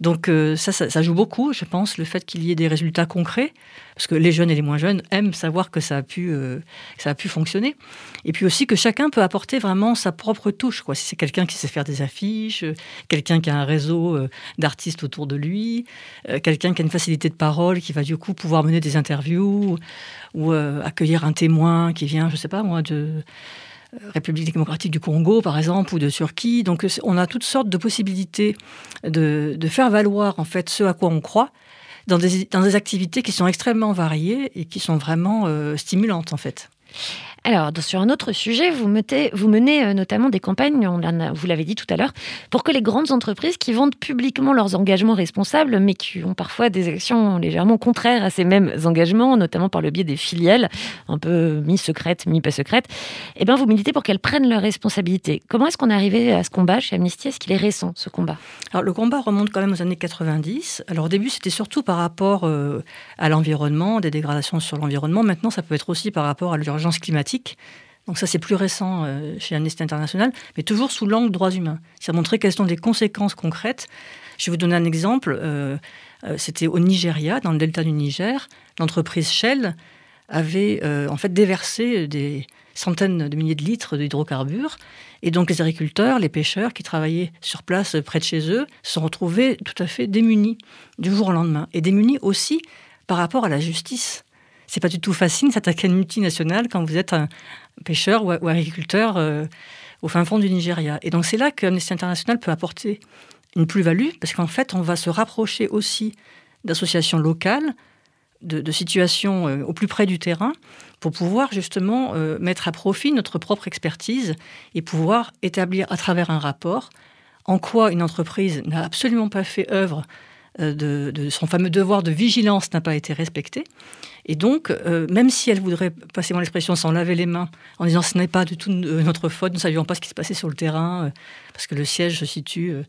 Donc ça, ça, ça joue beaucoup, je pense, le fait qu'il y ait des résultats concrets, parce que les jeunes et les moins jeunes aiment savoir que ça a pu, euh, ça a pu fonctionner. Et puis aussi que chacun peut apporter vraiment sa propre touche. Si c'est quelqu'un qui sait faire des affiches, euh, quelqu'un qui a un réseau euh, d'artistes autour de lui, quelqu'un qui a une facilité de parole, qui va du coup pouvoir mener des interviews ou accueillir un témoin qui vient, je sais pas moi, de République démocratique du Congo, par exemple, ou de Turquie. Donc, on a toutes sortes de possibilités de, de faire valoir en fait ce à quoi on croit. Dans des, dans des activités qui sont extrêmement variées et qui sont vraiment euh, stimulantes en fait. Alors, sur un autre sujet, vous, menez euh, notamment des campagnes, vous l'avez dit tout à l'heure, pour que les grandes entreprises qui vendent publiquement leurs engagements responsables, mais qui ont parfois des actions légèrement contraires à ces mêmes engagements, notamment par le biais des filiales, un peu mi-secrètes, mi-pas secrètes, eh bien, vous militez pour qu'elles prennent leurs responsabilités. Comment est-ce qu'on est arrivé à ce combat chez Amnesty? Est-ce qu'il est récent, ce combat? Alors le combat remonte quand même aux années 90. Alors au début c'était surtout par rapport euh, à l'environnement, des dégradations sur l'environnement. Maintenant ça peut être aussi par rapport à l'urgence climatique. Donc ça c'est plus récent euh, chez Amnesty International, mais toujours sous l'angle droits humains. Ça a montré quelles sont les conséquences concrètes. Je vais vous donner un exemple. Euh, euh, c'était au Nigeria, dans le delta du Niger. L'entreprise Shell avait en fait déversé des centaines de milliers de litres d'hydrocarbures. Et donc les agriculteurs, les pêcheurs qui travaillaient sur place près de chez eux se sont retrouvés tout à fait démunis du jour au lendemain. Et démunis aussi par rapport à la justice. C'est pas du tout facile s'attaquer à une multinationale quand vous êtes un pêcheur ou, agriculteur euh, au fin fond du Nigeria. Et donc c'est là que Amnesty International peut apporter une plus-value, parce qu'en fait on va se rapprocher aussi d'associations locales, de, situations euh, au plus près du terrain, pour pouvoir justement euh, mettre à profit notre propre expertise et pouvoir établir à travers un rapport en quoi une entreprise n'a absolument pas fait œuvre de, de son fameux devoir de vigilance n'a pas été respecté. Et donc, euh, même si elle voudrait, passez-moi l'expression, s'en laver les mains en disant ce n'est pas du tout euh, notre faute, nous ne savions pas ce qui se passait sur le terrain, euh, parce que le siège se situe, euh,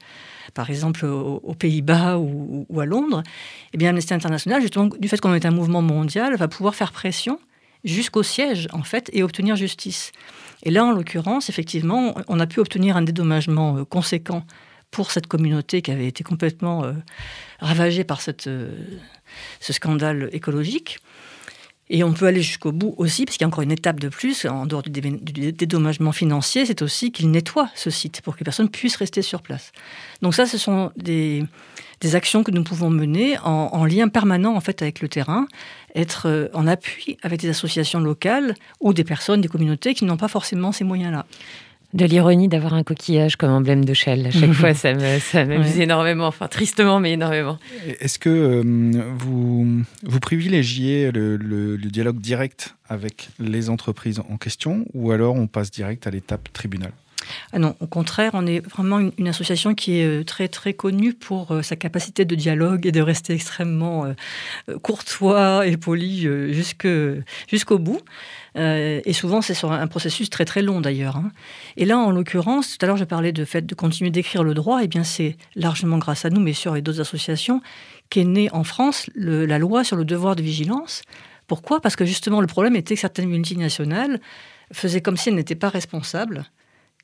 par exemple, au- aux, Pays-Bas ou, à Londres, eh bien, Amnesty International, justement, du fait qu'on est un mouvement mondial, va pouvoir faire pression jusqu'au siège, en fait, et obtenir justice. Et là, en l'occurrence, effectivement, on a pu obtenir un dédommagement euh, conséquent pour cette communauté qui avait été complètement euh, ravagée par euh, ce scandale écologique. Et on peut aller jusqu'au bout aussi, parce qu'il y a encore une étape de plus, en dehors du, dé- du dédommagement financier, c'est aussi qu'il nettoie ce site pour que les personnes puissent rester sur place. Donc ça, ce sont des, des actions que nous pouvons mener en, en lien permanent en fait avec le terrain, être euh, en appui avec des associations locales ou des personnes, des communautés qui n'ont pas forcément ces moyens-là. De l'ironie d'avoir un coquillage comme emblème de Shell. À chaque fois, ça m'amuse Ouais. énormément. Enfin, tristement, mais énormément. Est-ce que euh, vous, vous privilégiez le, le- le dialogue direct avec les entreprises en question ou alors on passe direct à l'étape tribunal? Ah non, au contraire, on est vraiment une, association qui est euh, très très connue pour euh, sa capacité de dialogue et de rester extrêmement euh, courtois et poli jusqu'au bout. Et souvent, c'est sur un, processus très très long d'ailleurs. hein. Et là, en l'occurrence, tout à l'heure, je parlais de fait de continuer d'écrire le droit. Et bien, c'est largement grâce à nous, mais sur et d'autres associations, qu'est née en France la loi sur le devoir de vigilance. Pourquoi? Parce que justement, le problème était que certaines multinationales faisaient comme si elles n'étaient pas responsables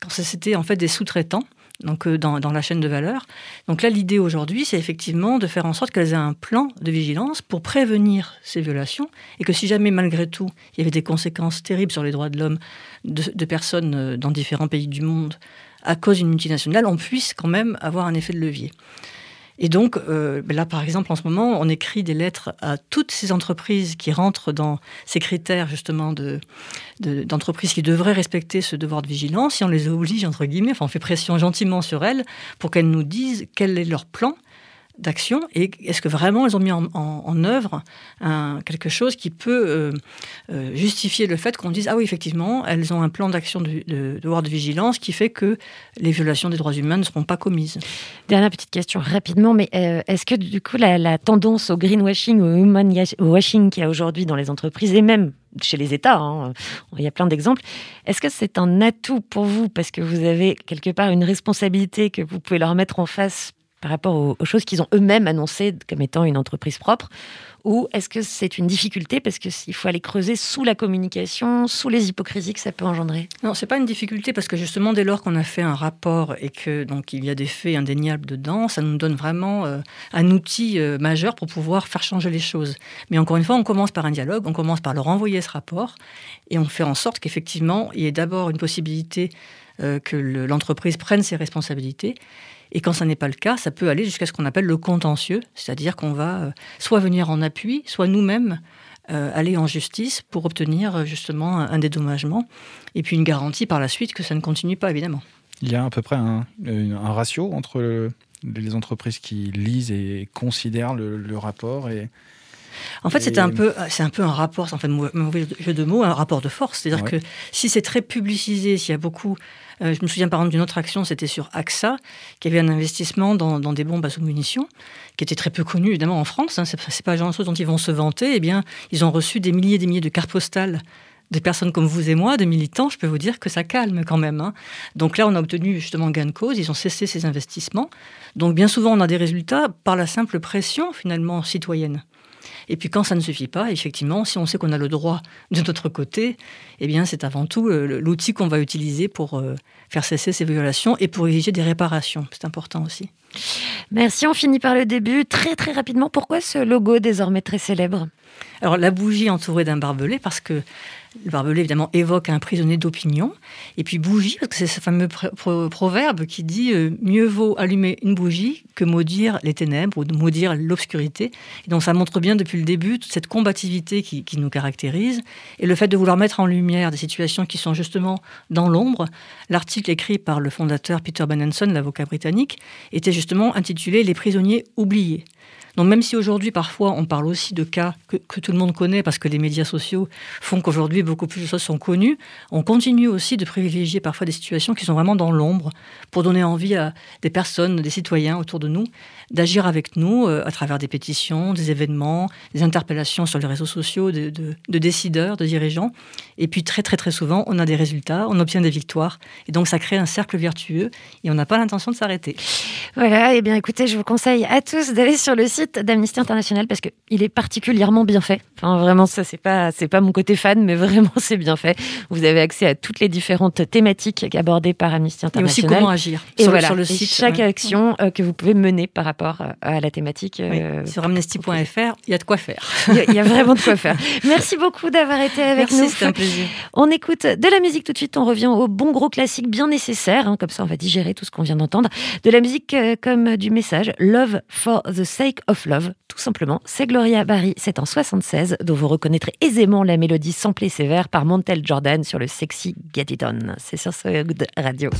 quand c'était en fait des sous-traitants donc euh, dans, la chaîne de valeur. Donc là, l'idée aujourd'hui, c'est effectivement de faire en sorte qu'elles aient un plan de vigilance pour prévenir ces violations et que si jamais, malgré tout, il y avait des conséquences terribles sur les droits de l'homme de, de personnes euh, dans différents pays du monde à cause d'une multinationale, on puisse quand même avoir un effet de levier. Et donc, euh, là, par exemple, en ce moment, on écrit des lettres à toutes ces entreprises qui rentrent dans ces critères, justement, de, de- d'entreprises qui devraient respecter ce devoir de vigilance. Si on les oblige, entre guillemets, enfin, on fait pression gentiment sur elles pour qu'elles nous disent quel est leur plan d'action et est-ce que vraiment elles ont mis en, œuvre quelque chose qui peut euh, euh, justifier le fait qu'on dise ah oui effectivement elles ont un plan d'action de, de devoir de vigilance qui fait que les violations des droits humains ne seront pas commises. Dernière petite question rapidement, mais euh, est-ce que du coup la, tendance au greenwashing, au human washing qu'il y a aujourd'hui dans les entreprises et même chez les États, hein, il y a plein d'exemples, est-ce que c'est un atout pour vous? Parce que vous avez quelque part une responsabilité que vous pouvez leur mettre en face par rapport aux, choses qu'ils ont eux-mêmes annoncées comme étant une entreprise propre ou est-ce que c'est une difficulté parce qu'il faut aller creuser sous la communication, sous les hypocrisies que ça peut engendrer? Non, c'est pas une difficulté parce que justement, dès lors qu'on a fait un rapport et que donc il y a des faits indéniables dedans, ça nous donne vraiment euh, un outil euh, majeur pour pouvoir faire changer les choses. Mais encore une fois, on commence par un dialogue, on commence par leur envoyer ce rapport et on fait en sorte qu'effectivement, il y ait d'abord une possibilité euh, que le- l'entreprise prenne ses responsabilités. Et quand ça n'est pas le cas, ça peut aller jusqu'à ce qu'on appelle le contentieux, c'est-à-dire qu'on va euh, soit venir en appui, soit nous-mêmes euh, aller en justice pour obtenir euh, justement un, dédommagement et puis une garantie par la suite que ça ne continue pas, évidemment. Il y a à peu près un, ratio entre le- les entreprises qui lisent et considèrent le, le rapport et En fait, c'est un peu, c'est un peu un rapport, c'est en fait un mauvais jeu de mots, un rapport de force. C'est-à-dire Ouais. que si c'est très publicisé, s'il y a beaucoup, euh, je me souviens par exemple d'une autre action, c'était sur AXA, qui avait un investissement dans, des bombes à sous-munitions, qui était très peu connu évidemment en France. Hein, c'est pas genre de chose dont ils vont se vanter. Eh bien, ils ont reçu des milliers et des milliers de cartes postales des personnes comme vous et moi, des militants, je peux vous dire que ça calme quand même. hein. Donc là, on a obtenu justement gain de cause, ils ont cessé ces investissements. Donc bien souvent, on a des résultats par la simple pression finalement citoyenne. Et puis quand ça ne suffit pas, effectivement, si on sait qu'on a le droit de notre côté, eh bien c'est avant tout euh, l'outil qu'on va utiliser pour euh, faire cesser ces violations et pour exiger des réparations. C'est important aussi. Merci, on finit par le début. Très très rapidement, pourquoi ce logo désormais très célèbre? Alors la bougie entourée d'un barbelé, parce que le barbelé évidemment évoque un prisonnier d'opinion, et puis bougie, parce que c'est ce fameux pr- pro- proverbe qui dit euh, mieux vaut allumer une bougie que maudire les ténèbres ou maudire l'obscurité. Donc ça montre bien depuis le début toute cette combativité qui, qui nous caractérise, et le fait de vouloir mettre en lumière des situations qui sont justement dans l'ombre. L'article écrit par le fondateur Peter Benenson, l'avocat britannique, était justement intitulé Les prisonniers oubliés. Donc même si aujourd'hui parfois on parle aussi de cas que, tout le monde connaît parce que les médias sociaux font qu'aujourd'hui beaucoup plus de choses sont connues, on continue aussi de privilégier parfois des situations qui sont vraiment dans l'ombre pour donner envie à des personnes, des citoyens autour de nous d'agir avec nous euh, à travers des pétitions, des événements, des interpellations sur les réseaux sociaux de, de- de décideurs, de dirigeants. Et puis très très très souvent on a des résultats, on obtient des victoires et donc ça crée un cercle vertueux et on n'a pas l'intention de s'arrêter. Voilà, et bien écoutez, je vous conseille à tous d'aller sur le site d'Amnesty International parce qu'il est particulièrement bien fait. Enfin, vraiment, ça, c'est pas, c'est pas mon côté fan, mais vraiment, c'est bien fait. Vous avez accès à toutes les différentes thématiques abordées par Amnesty Et aussi International. comment agir Et sur, le- voilà, sur le et site. chaque ouais. action euh, que vous pouvez mener par rapport à la thématique. Oui, euh, sur amnesty.fr, il y a de quoi faire. Il y, a- vraiment de quoi faire. Merci beaucoup d'avoir été avec Merci, nous. c'était un plaisir. On écoute de la musique tout de suite. On revient au bon gros classique bien nécessaire. hein, comme ça, on va digérer tout ce qu'on vient d'entendre. De la musique euh, comme du message. Love for the sake of love. Tout simplement. C'est Gloria Barry. C'est en 76, dont vous reconnaîtrez aisément la mélodie samplée sévère par Montel Jordan sur le sexy Get It On. C'est sur So Good Radio.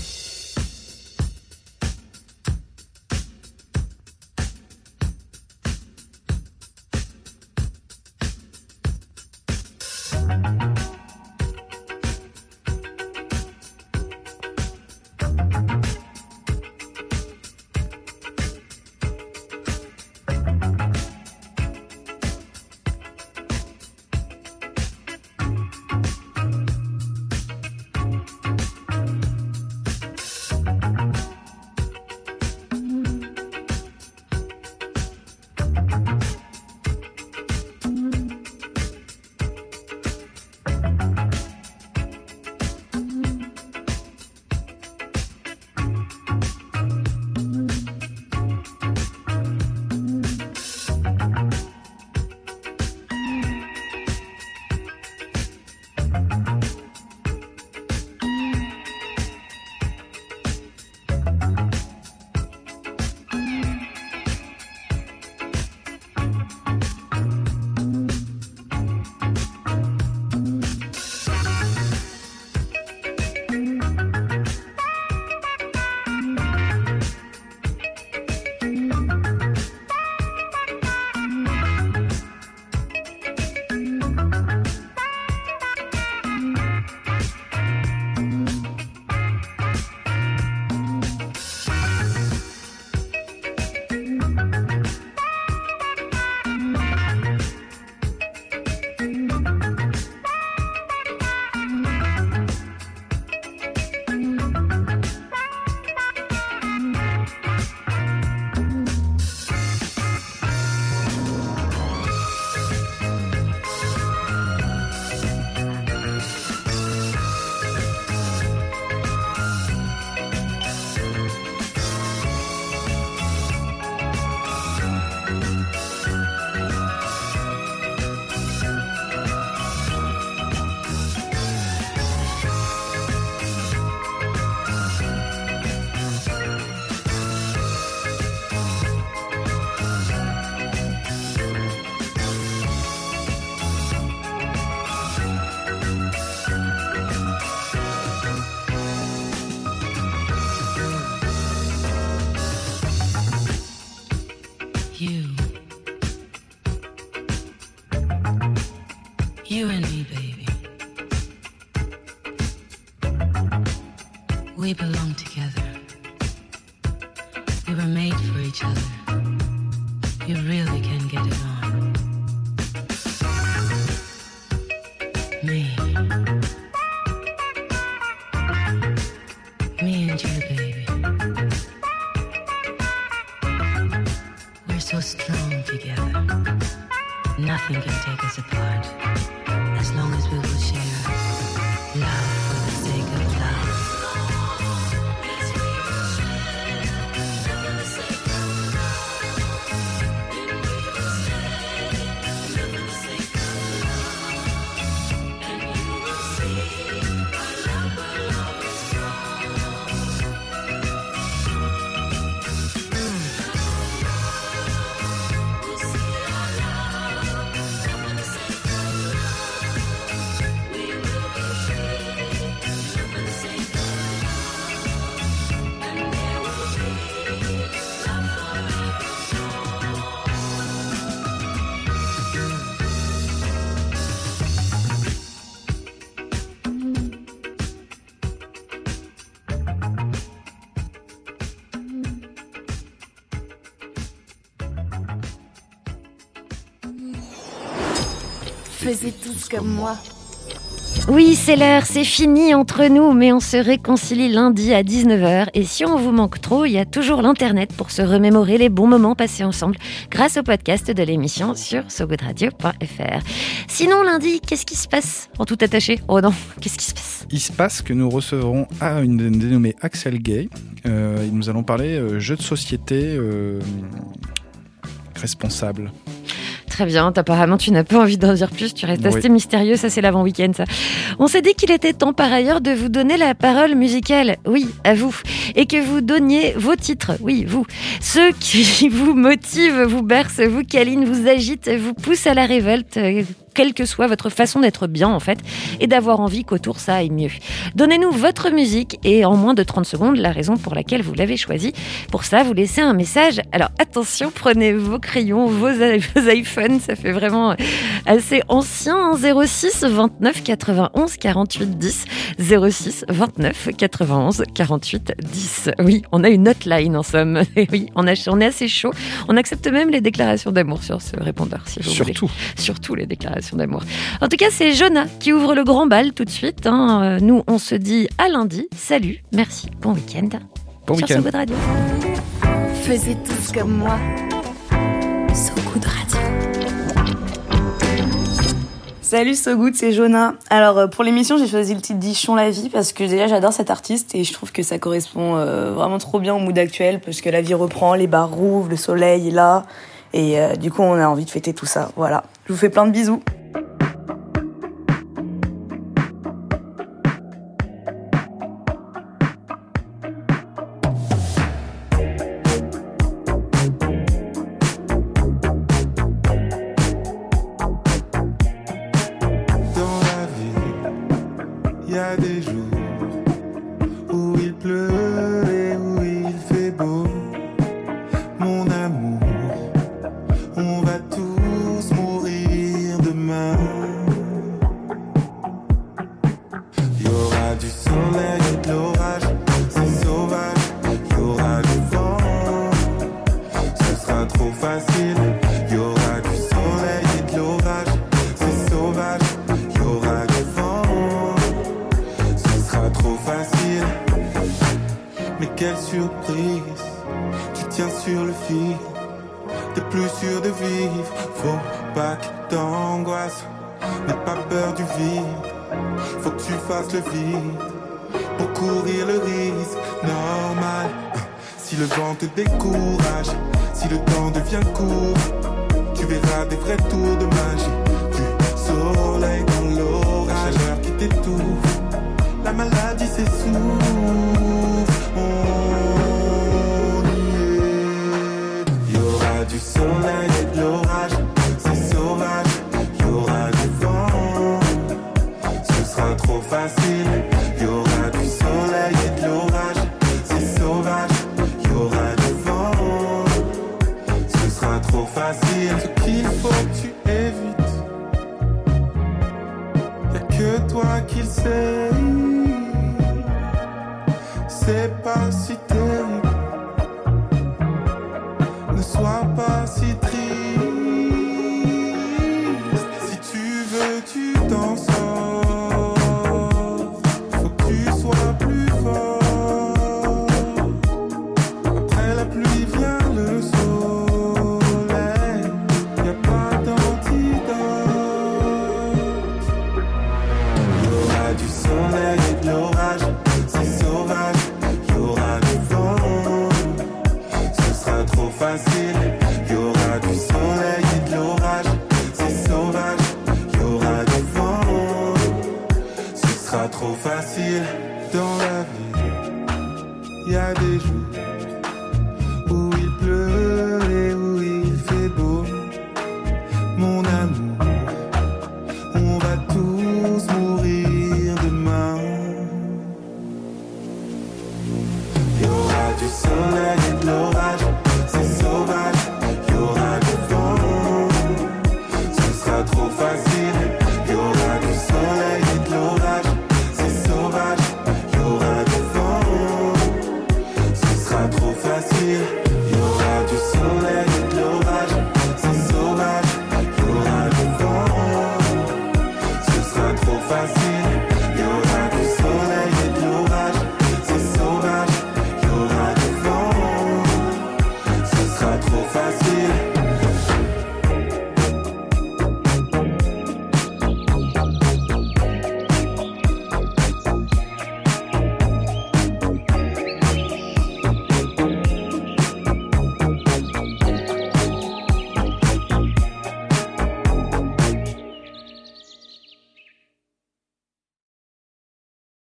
Together. Nothing can take us apart. As long as we will share love tous comme moi. Oui, c'est l'heure, c'est fini entre nous, mais on se réconcilie lundi à 19h. Et si on vous manque trop, il y a toujours l'Internet pour se remémorer les bons moments passés ensemble grâce au podcast de l'émission sur sogoodradio.fr. Sinon, lundi, qu'est-ce qui se passe En tout attaché? Oh non, qu'est-ce qui se passe? Il se passe que nous recevrons à une dénommée Axel Gay. Euh, nous allons parler euh, jeux de société euh, responsable. Très bien, apparemment tu n'as pas envie d'en dire plus, tu restes Oui. assez mystérieux, ça c'est l'avant-week-end ça. On s'est dit qu'il était temps par ailleurs de vous donner la parole musicale, oui, à vous, et que vous donniez vos titres, oui, vous. Ceux qui vous motivent, vous bercent, vous câlinent, vous agitent, vous poussent à la révolte, euh, quelle que soit votre façon d'être bien en fait, et d'avoir envie qu'autour ça aille mieux. Donnez-nous votre musique et en moins de 30 secondes la raison pour laquelle vous l'avez choisie. Pour ça, vous laissez un message. Alors attention, prenez vos crayons, vos, iPhones, ça fait vraiment assez ancien. hein. 06 29 91 48 10. 06 29 91 48 10. Oui, on a une hotline en somme. Et oui, on, a, on est assez chaud. On accepte même les déclarations d'amour sur ce répondeur, si vous voulez. Surtout. Surtout les déclarations d'amour. En tout cas, c'est Jonah qui ouvre le grand bal tout de suite. hein. Euh, Nous, on se dit à lundi. Salut, merci, bon week-end. Bon sur week-end. Good Radio. Tous comme moi. So Good Radio. Salut So Good, c'est Jonah. Alors euh, pour l'émission, j'ai choisi le titre d'Ichon la vie parce que déjà j'adore cet artiste et je trouve que ça correspond euh, vraiment trop bien au mood actuel parce que la vie reprend, les bars rouvrent, le soleil est là et euh, du coup on a envie de fêter tout ça. Voilà. Je vous fais plein de bisous. Faut que tu fasses le vide pour courir le risque normal. Si le vent te décourage, si le temps devient court, tu verras des vrais tours de magie. Du soleil dans l'orage, la qui t'étouffe, la maladie s'essouffle. On y est. Il y aura du soleil